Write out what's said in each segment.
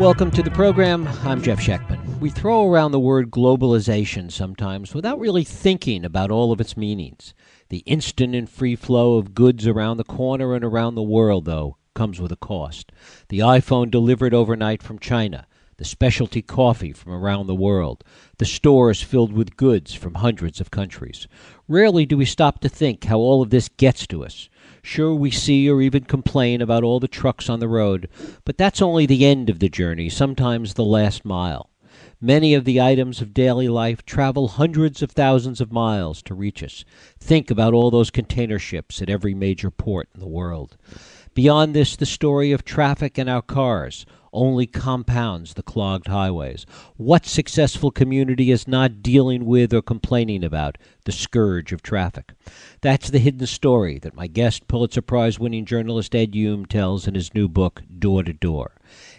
Welcome to the program. I'm Jeff Schechtman. We throw around the word globalization sometimes without really thinking about all of its meanings. The instant and free flow of goods around the corner and around the world, though, comes with a cost. The iPhone delivered overnight from China, the specialty coffee from around the world, the stores filled with goods from hundreds of countries. Rarely do we stop to think how all of this gets to us. Sure, we see or even complain about all the trucks on the road, but that's only the end of the journey, sometimes the last mile. Many of the items of daily life travel hundreds of thousands of miles to reach us. Think about all those container ships at every major port in the world. Beyond this, the story of traffic and our cars only compounds the clogged highways. What successful community is not dealing with or complaining about the scourge of traffic? That's the hidden story that my guest, Pulitzer Prize winning journalist Ed Humes, tells in his new book, Door to Door.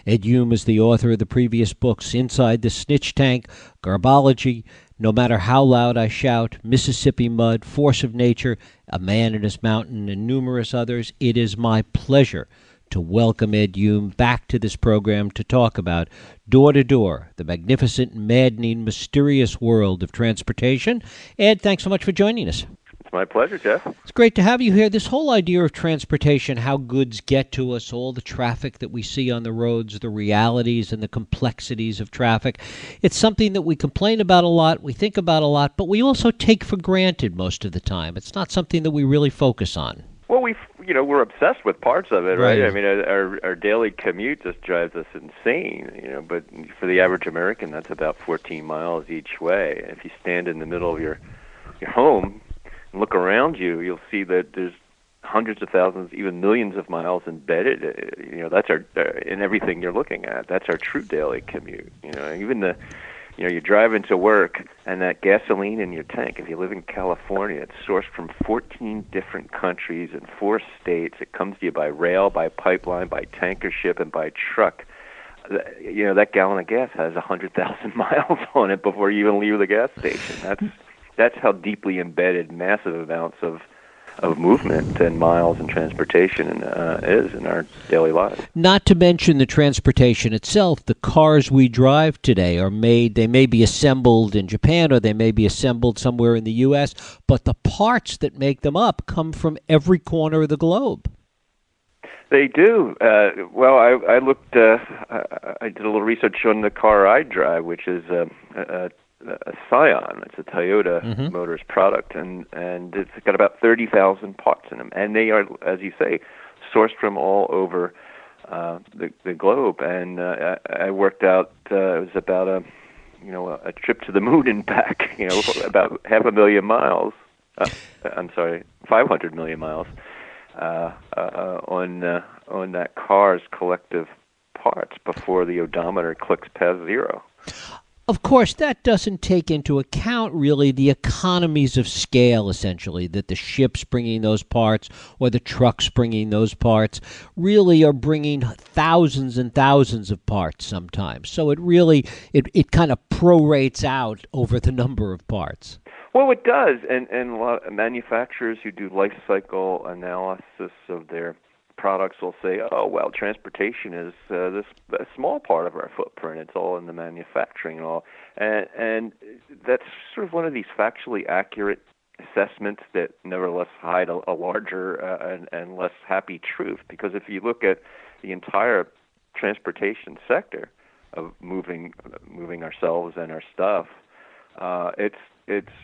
Ed Humes is the author of the previous books Inside the Snitch Tank, Garbology, No Matter How Loud I Shout, Mississippi Mud, Force of Nature, A Man and His Mountain, and numerous others. It is my pleasure to welcome Ed Humes back to this program to talk about Door to Door, the magnificent, maddening, mysterious world of transportation. Ed, thanks so much for joining us. It's my pleasure, Jeff. It's great to have you here. This whole idea of transportation, how goods get to us, all the traffic that we see on the roads, the realities and the complexities of traffic, it's something that we complain about a lot, we think about a lot, but we also take for granted most of the time. It's not something that we really focus on. Well, we you know we're obsessed with parts of it, right? Right. I mean, our our daily commute just drives us insane, you know. But for the average American, that's about 14 miles each way. If you stand in the middle of your your home and look around you, you'll see that there's hundreds of thousands, even millions of miles embedded. uh, You know, that's our uh, in everything you're looking at. That's our true daily commute. You know, even the you know, you're driving to work and that gasoline in your tank, if you live in California, it's sourced from 14 different countries and four states. It comes to you by rail, by pipeline, by tanker ship, and by truck. You know, that gallon of gas has 100,000 miles on it before you even leave the gas station. That's that's how deeply embedded massive amounts of of movement and miles and transportation uh, is in our daily lives. Not to mention the transportation itself. The cars we drive today are made, they may be assembled in Japan or they may be assembled somewhere in the U.S., but the parts that make them up come from every corner of the globe. They do. Uh, well, I, I looked. Uh, I, I did a little research on the car I drive, which is a, a, a Scion. It's a Toyota Mhm. Motors product, and and it's got about thirty thousand parts in them, and they are, as you say, sourced from all over uh, the the globe. And uh, I, I worked out uh, it was about a you know a, a trip to the moon and back. You know, about half a million miles. Uh, I'm sorry, five hundred million miles uh, uh, on uh, on that car's collective parts before the odometer clicks past zero. Of course, that doesn't take into account really the economies of scale, essentially, that the ships bringing those parts or the trucks bringing those parts really are bringing thousands and thousands of parts sometimes. So it really, it, it kind of prorates out over the number of parts. Well, it does, and and a lot of manufacturers who do life cycle analysis of their products will say, "Oh, well, transportation is uh, this a small part of our footprint. It's all in the manufacturing and all," and and that's sort of one of these factually accurate assessments that nevertheless hide a, a larger uh, and, and less happy truth. Because if you look at the entire transportation sector of moving moving ourselves and our stuff, uh, it's it's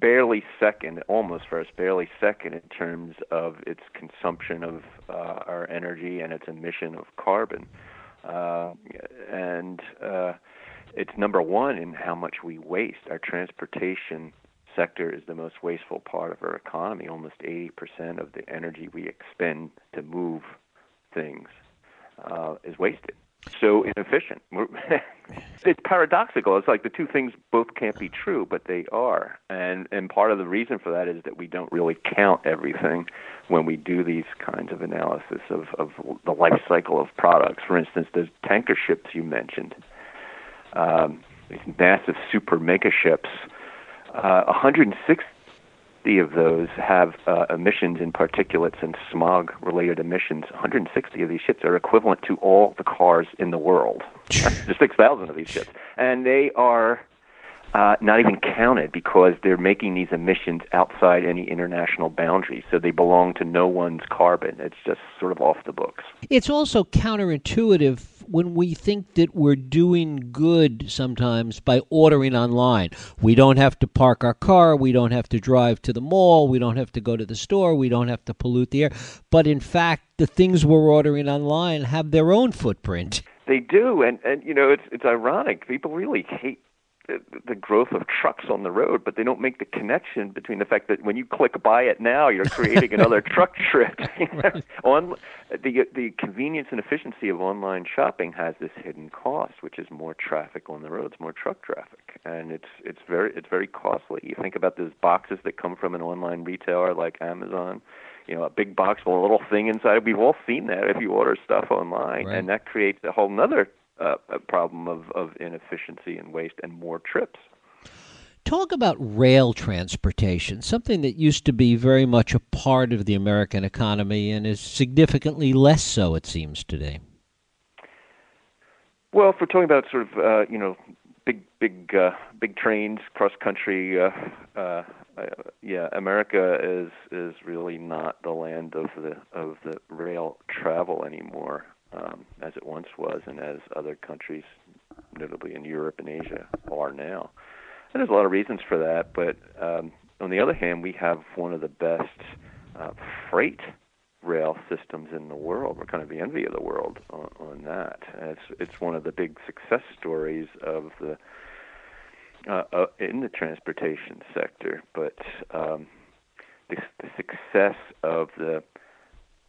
barely second, almost first, barely second in terms of its consumption of uh, our energy and its emission of carbon, uh, and uh, it's number one in how much we waste. Our transportation sector is the most wasteful part of our economy. Almost 80% of the energy we expend to move things uh, is wasted. So inefficient. It's paradoxical. It's like the two things both can't be true, but they are. And and part of the reason for that is that we don't really count everything when we do these kinds of analysis of, of the life cycle of products. For instance, the tanker ships you mentioned, um, these massive super mega ships, uh, 106 160 of those have uh, emissions in particulates and smog-related emissions. 160 of these ships are equivalent to all the cars in the world. There's 6,000 of these ships, and they are uh, not even counted because they're making these emissions outside any international boundaries. So they belong to no one's carbon. It's just sort of off the books. It's also counterintuitive when we think that we're doing good sometimes by ordering online. We don't have to park our car, we don't have to drive to the mall, we don't have to go to the store, we don't have to pollute the air. But in fact, the things we're ordering online have their own footprint. They do, and and you know it's it's ironic. People really hate the, growth of trucks on the road, but they don't make the connection between the fact that when you click buy it now, you're creating another truck trip. right. On the the convenience and efficiency of online shopping has this hidden cost, which is more traffic on the roads, more truck traffic, and it's it's very it's very costly. You think about those boxes that come from an online retailer like Amazon you know, a big box with a little thing inside. We've all seen that if you order stuff online, right. and that creates a whole other uh, a problem of, of inefficiency and waste and more trips. Talk about rail transportation, something that used to be very much a part of the American economy and is significantly less so, it seems, today. Well, if we're talking about sort of, uh, you know, big, big, uh, big trains, cross country, uh, uh, uh, yeah, America is is really not the land of the of the rail travel anymore um, as it once was, and as other countries, notably in Europe and Asia, are now. And there's a lot of reasons for that, but um, on the other hand, we have one of the best uh, freight rail systems in the world. We're kind of the envy of the world on, on that. And it's it's one of the big success stories of the uh, uh, in the transportation sector. But um, the, the success of the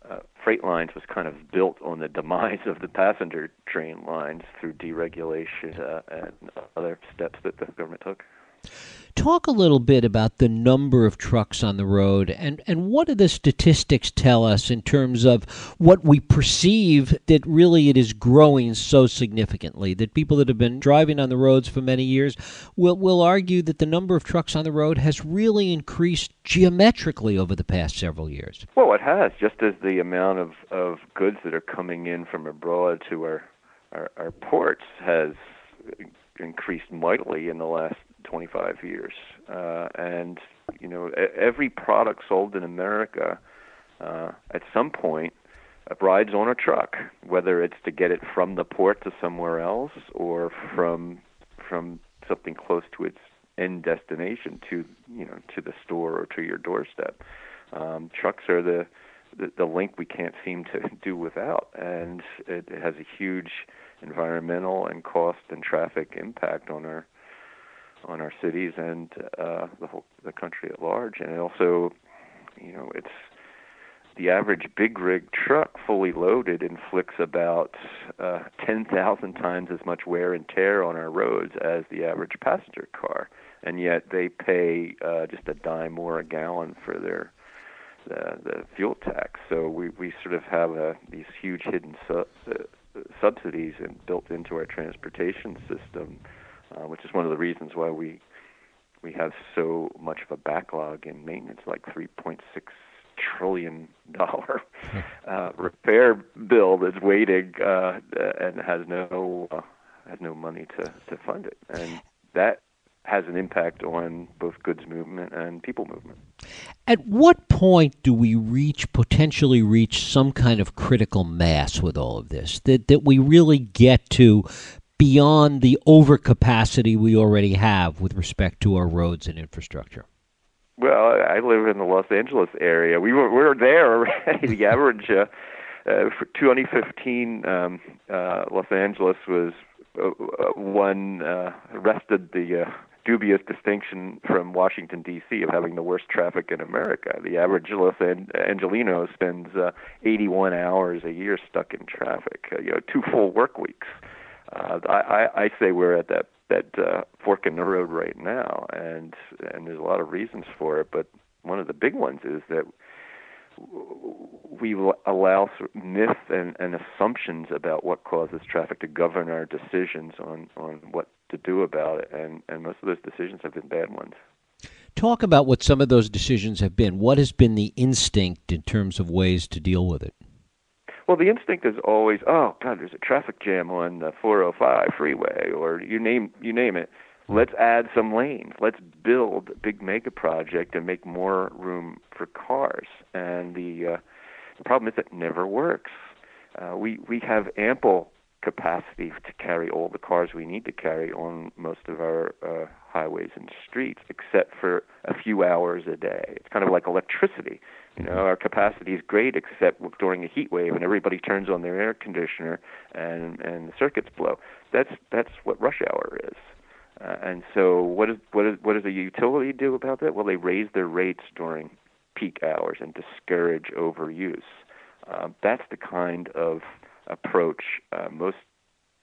uh, freight lines was kind of built on the demise of the passenger train lines through deregulation uh, and other steps that the government took. Talk a little bit about the number of trucks on the road and, and what do the statistics tell us in terms of what we perceive that really it is growing so significantly? That people that have been driving on the roads for many years will, will argue that the number of trucks on the road has really increased geometrically over the past several years. Well, it has, just as the amount of, of goods that are coming in from abroad to our, our, our ports has increased mightily in the last 25 years. Uh, and, you know, every product sold in America uh, at some point rides on a truck, whether it's to get it from the port to somewhere else or from from something close to its end destination to you know to the store or to your doorstep. Um, trucks are the, the the link we can't seem to do without, and it, it has a huge environmental and cost and traffic impact on our on our cities and uh, the whole the country at large. And also, you know, it's the average big rig truck fully loaded inflicts about uh, 10,000 times as much wear and tear on our roads as the average passenger car, and yet they pay uh, just a dime more a gallon for their the, the fuel tax. So we we sort of have a, these huge hidden su- uh, subsidies and built into our transportation system uh, which is one of the reasons why we we have so much of a backlog in maintenance, like 3.6 trillion dollar uh, repair bill that's waiting uh, and has no uh, has no money to to fund it, and that has an impact on both goods movement and people movement. At what point do we reach potentially reach some kind of critical mass with all of this? That that we really get to beyond the overcapacity we already have with respect to our roads and infrastructure? Well, I live in the Los Angeles area. We were we were there already. the average uh, uh, for 2015, um, uh, Los Angeles was uh, uh, one uh, wrested the uh, dubious distinction from Washington D.C. of having the worst traffic in America. The average Los Angelino spends uh, 81 hours a year stuck in traffic. Uh, you know, two full work weeks uh, I, I say we're at that that uh, fork in the road right now, and and there's a lot of reasons for it. But one of the big ones is that we allow myth and, and assumptions about what causes traffic to govern our decisions on on what to do about it, and and most of those decisions have been bad ones. Talk about what some of those decisions have been. What has been the instinct in terms of ways to deal with it? Well, the instinct is always, oh God, there's a traffic jam on the 405 freeway, or you name you name it. Let's add some lanes. Let's build a big mega project and make more room for cars. And the uh, the problem is it never works. Uh, we we have ample capacity to carry all the cars we need to carry on most of our uh, highways and streets, except for a few hours a day. It's kind of like electricity. You know, our capacity is great, except during a heat wave, and everybody turns on their air conditioner, and and the circuits blow. That's that's what rush hour is. Uh, and so, what is what is what does a utility do about that? Well, they raise their rates during peak hours and discourage overuse. Uh, that's the kind of approach uh, most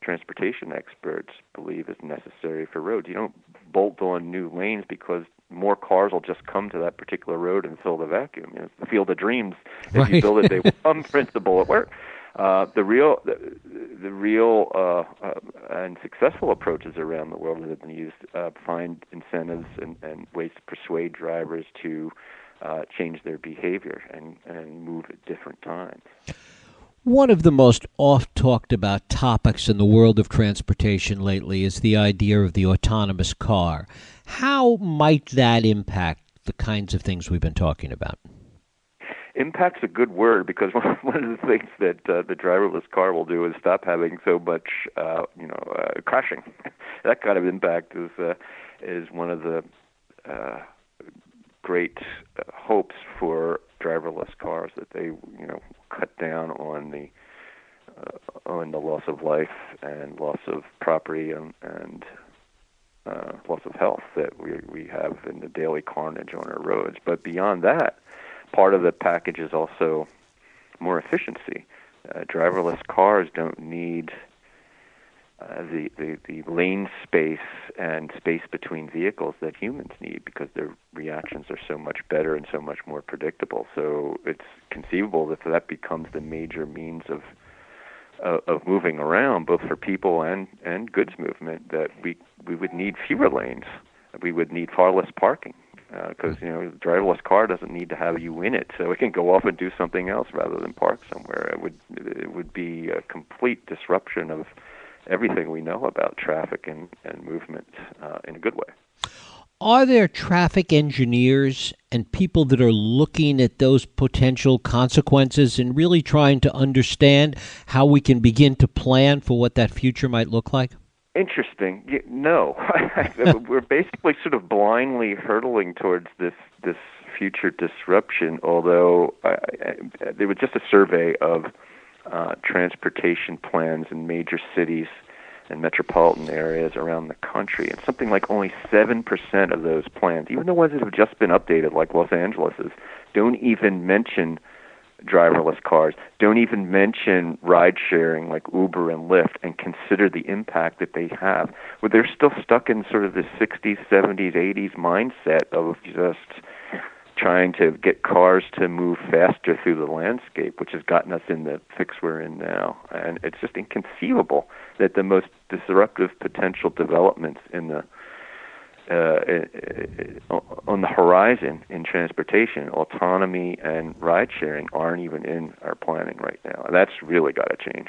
transportation experts believe is necessary for roads. You don't bolt on new lanes because more cars will just come to that particular road and fill the vacuum. You know, it's the field of dreams. If right. you build it, they will come principle at work. Uh, the real, the, the real uh, uh, and successful approaches around the world that have been used uh, find incentives and, and ways to persuade drivers to uh, change their behavior and, and move at different times. One of the most oft talked about topics in the world of transportation lately is the idea of the autonomous car. How might that impact the kinds of things we've been talking about? Impact's a good word because one of the things that uh, the driverless car will do is stop having so much, uh, you know, uh, crashing. that kind of impact is uh, is one of the uh, great uh, hopes for driverless cars that they you know cut down on the uh, on the loss of life and loss of property and, and uh, loss of health that we we have in the daily carnage on our roads. But beyond that, part of the package is also more efficiency. Uh, driverless cars don't need uh, the, the, the lane space and space between vehicles that humans need because their reactions are so much better and so much more predictable. So it's conceivable that that becomes the major means of uh, of moving around, both for people and and goods movement. That we we would need fewer lanes. We would need far less parking because uh, you know, the driverless car doesn't need to have you in it, so it can go off and do something else rather than park somewhere. It would it would be a complete disruption of everything we know about traffic and, and movement uh, in a good way. Are there traffic engineers and people that are looking at those potential consequences and really trying to understand how we can begin to plan for what that future might look like? Interesting. No, we're basically sort of blindly hurtling towards this this future disruption. Although I, I, there was just a survey of uh, transportation plans in major cities and metropolitan areas around the country, and something like only 7% of those plans, even the ones that have just been updated, like Los Angeles's, don't even mention driverless cars, don't even mention ride sharing like Uber and Lyft, and consider the impact that they have. Well, they're still stuck in sort of the 60s, 70s, 80s mindset of just trying to get cars to move faster through the landscape, which has gotten us in the fix we're in now. And it's just inconceivable that the most disruptive potential developments in the uh, on the horizon in transportation, autonomy and ride sharing aren't even in our planning right now. And that's really got to change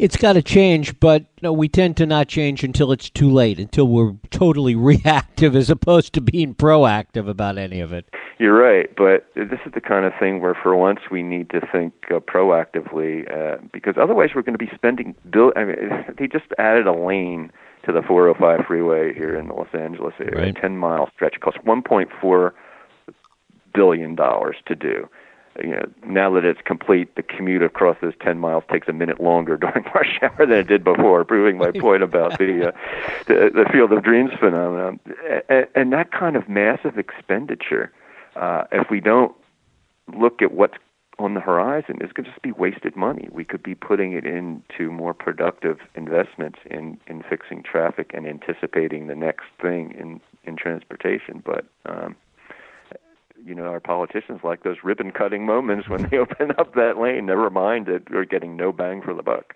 it's got to change, but you know, we tend to not change until it's too late, until we're totally reactive as opposed to being proactive about any of it. You're right, but this is the kind of thing where, for once, we need to think uh, proactively, uh, because otherwise, we're going to be spending. Bill, I mean, they just added a lane to the 405 freeway here in the Los Angeles area, right. a 10 mile stretch, It costs 1.4 billion dollars to do you know, now that it's complete, the commute across those 10 miles takes a minute longer during rush hour than it did before, proving my point about the, uh, the the field of dreams phenomenon. And, and that kind of massive expenditure, uh, if we don't look at what's on the horizon, is going to just be wasted money. We could be putting it into more productive investments in in fixing traffic and anticipating the next thing in in transportation. But um, you know, our politicians like those ribbon cutting moments when they open up that lane. Never mind that we're getting no bang for the buck.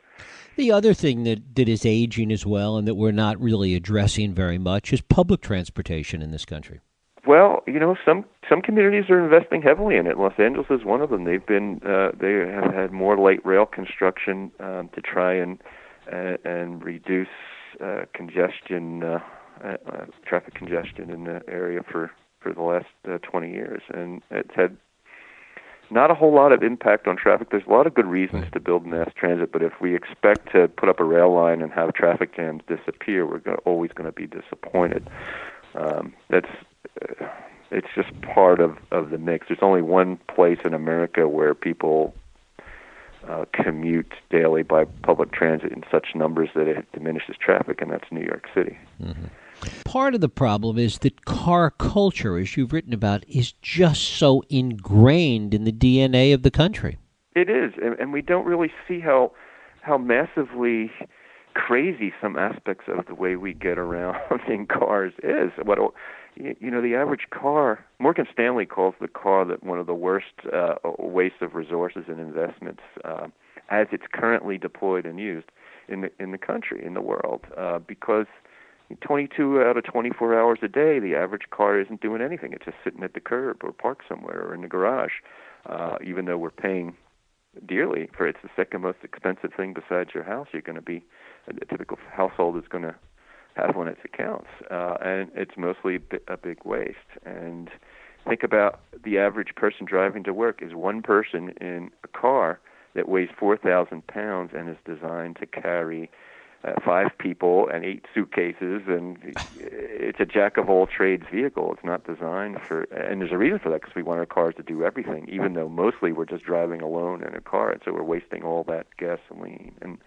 The other thing that, that is aging as well and that we're not really addressing very much is public transportation in this country. Well, you know, some some communities are investing heavily in it. Los Angeles is one of them. They've been uh, they have had more light rail construction um, to try and uh, and reduce uh, congestion, uh, uh, traffic congestion in the area for for the last uh, 20 years, and it's had not a whole lot of impact on traffic. There's a lot of good reasons to build mass transit, but if we expect to put up a rail line and have traffic jams disappear, we're gonna, always going to be disappointed. Um, that's uh, it's just part of of the mix. There's only one place in America where people uh, commute daily by public transit in such numbers that it diminishes traffic, and that's New York City. Mm-hmm. Part of the problem is that car culture, as you've written about, is just so ingrained in the DNA of the country. It is, and, and we don't really see how how massively crazy some aspects of the way we get around in cars is. What you know, the average car. Morgan Stanley calls the car that one of the worst uh, waste of resources and investments uh, as it's currently deployed and used in the in the country in the world uh, because 22 out of 24 hours a day, the average car isn't doing anything. It's just sitting at the curb or parked somewhere or in the garage, uh, even though we're paying dearly for it. It's the second most expensive thing besides your house. You're going to be a typical household is going to have on its accounts, uh, and it's mostly a big waste. And think about the average person driving to work is one person in a car that weighs 4,000 pounds and is designed to carry Uh, five people and eight suitcases, and it's a jack of all trades vehicle. It's not designed for, and there's a reason for that because we want our cars to do everything, even though mostly we're just driving alone in a car, and so we're wasting all that gasoline. And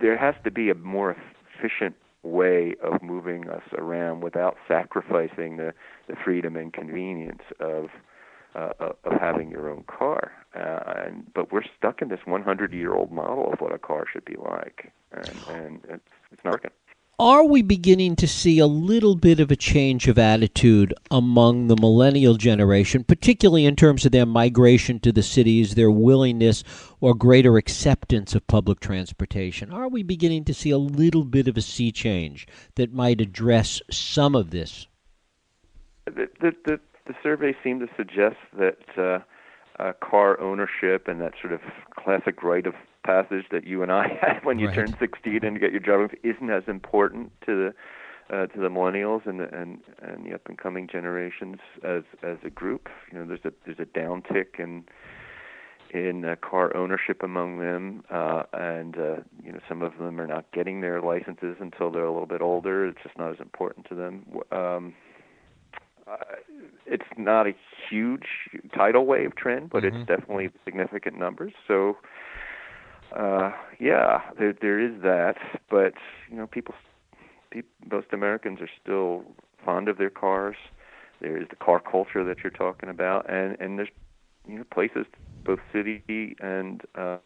there has to be a more efficient way of moving us around without sacrificing the, the freedom and convenience of uh, of having your own car. Uh, and, but we're stuck in this 100 year old model of what a car should be like, and, and it's, it's not working. Are we beginning to see a little bit of a change of attitude among the millennial generation, particularly in terms of their migration to the cities, their willingness or greater acceptance of public transportation? Are we beginning to see a little bit of a sea change that might address some of this? The, the, the, the survey seemed to suggest that uh, uh, car ownership and that sort of classic rite of passage that you and I had when you right. turn 16 and get your driver's isn't as important to the uh, to the millennials and the, and and the up and coming generations as as a group. You know, there's a there's a downtick in in uh, car ownership among them, uh, and uh, you know some of them are not getting their licenses until they're a little bit older. It's just not as important to them. Um, it's not a huge tidal wave trend, but mm-hmm. it's definitely significant numbers. So, uh, yeah, there there is that, but you know, people, people, most Americans are still fond of their cars. There is the car culture that you're talking about, and and there's you know places, both city and uh,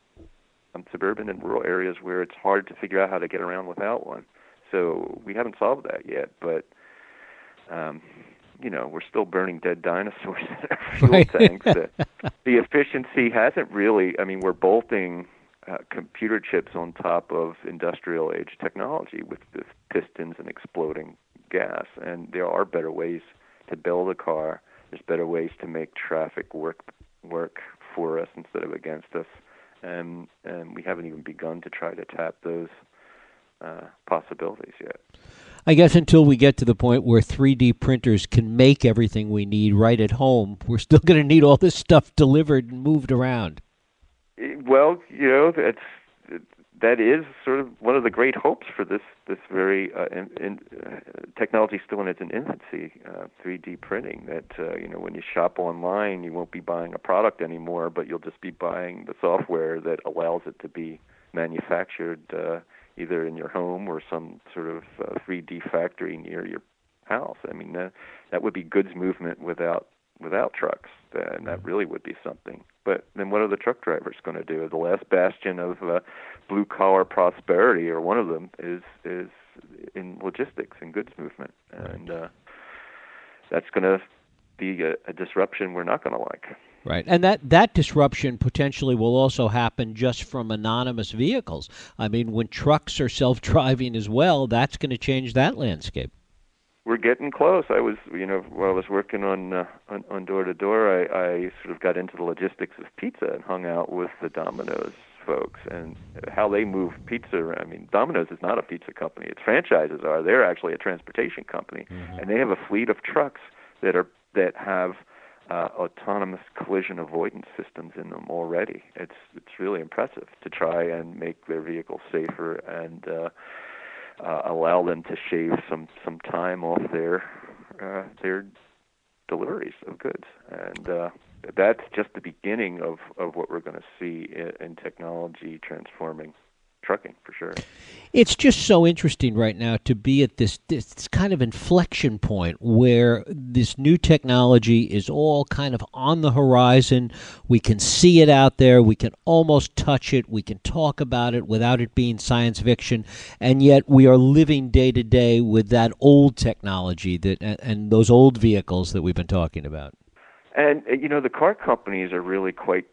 suburban and rural areas where it's hard to figure out how to get around without one. So we haven't solved that yet, but um, you know we're still burning dead dinosaurs in our fuel right. tanks. the, the efficiency hasn't really. I mean, we're bolting uh, computer chips on top of industrial age technology with, with pistons and exploding gas, and there are better ways to build a car. There's better ways to make traffic work work for us instead of against us, and and we haven't even begun to try to tap those uh, possibilities yet. I guess until we get to the point where 3D printers can make everything we need right at home, we're still going to need all this stuff delivered and moved around. Well, you know, that's that is sort of one of the great hopes for this this very uh, in, in, uh, technology still in its infancy, uh, 3D printing. That uh, you know, when you shop online, you won't be buying a product anymore, but you'll just be buying the software that allows it to be manufactured uh, either in your home or some sort of uh, 3D factory near your house. I mean, uh, that would be goods movement without without trucks, and that really would be something. But then, what are the truck drivers going to do? The last bastion of uh, blue collar prosperity, or one of them, is is in logistics and goods movement, and uh, that's going to be a, a disruption we're not going to like. Right, and that that disruption potentially will also happen just from anonymous vehicles. I mean, when trucks are self-driving as well, that's going to change that landscape. we're getting close. I was, you know, while I was working on uh, on, on door to door, I, I sort of got into the logistics of pizza and hung out with the Domino's folks and how they move pizza. I mean, Domino's is not a pizza company; its franchises are. They're actually a transportation company, mm-hmm. and they have a fleet of trucks that are that have uh, autonomous collision avoidance systems in them already. It's it's really impressive to try and make their vehicles safer and uh, uh, allow them to shave some some time off their uh, their deliveries of goods, and uh, that's just the beginning of of what we're going to see in, in technology transforming trucking for sure. It's just so interesting right now to be at this this kind of inflection point where this new technology is all kind of on the horizon. We can see it out there, we can almost touch it, we can talk about it without it being science fiction, and yet we are living day to day with that old technology that and those old vehicles that we've been talking about. And uh, you know the car companies are really quite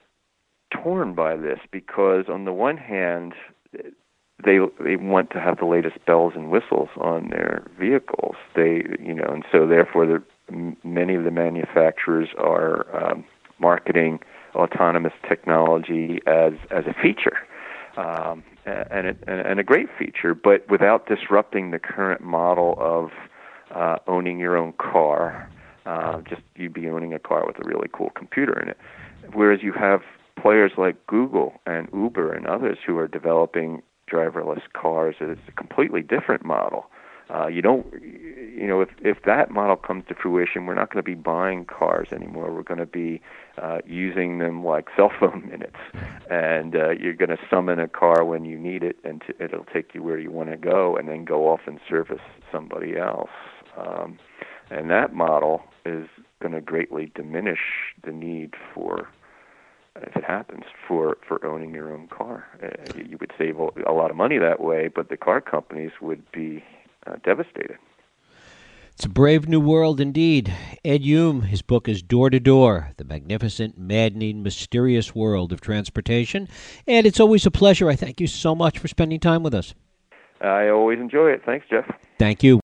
torn by this because on the one hand they they want to have the latest bells and whistles on their vehicles. They you know, and so therefore, the, many of the manufacturers are um, marketing autonomous technology as as a feature. Um, and, it, and a great feature, but without disrupting the current model of uh, owning your own car. Uh, just you'd be owning a car with a really cool computer in it. Whereas you have players like Google and Uber and others who are developing driverless cars is a completely different model. Uh, you don't, you know, if if that model comes to fruition, we're not going to be buying cars anymore. We're going to be uh, using them like cell phone minutes, and uh, you're going to summon a car when you need it, and t- it'll take you where you want to go, and then go off and service somebody else. Um, and that model is going to greatly diminish the need for if it happens for for owning your own car. Uh, you would save a lot of money that way, but the car companies would be uh, devastated. It's a brave new world indeed. Ed Humes, his book is Door to Door The Magnificent, Maddening, Mysterious World of Transportation. And it's always a pleasure. I thank you so much for spending time with us. I always enjoy it. Thanks, Jeff. Thank you.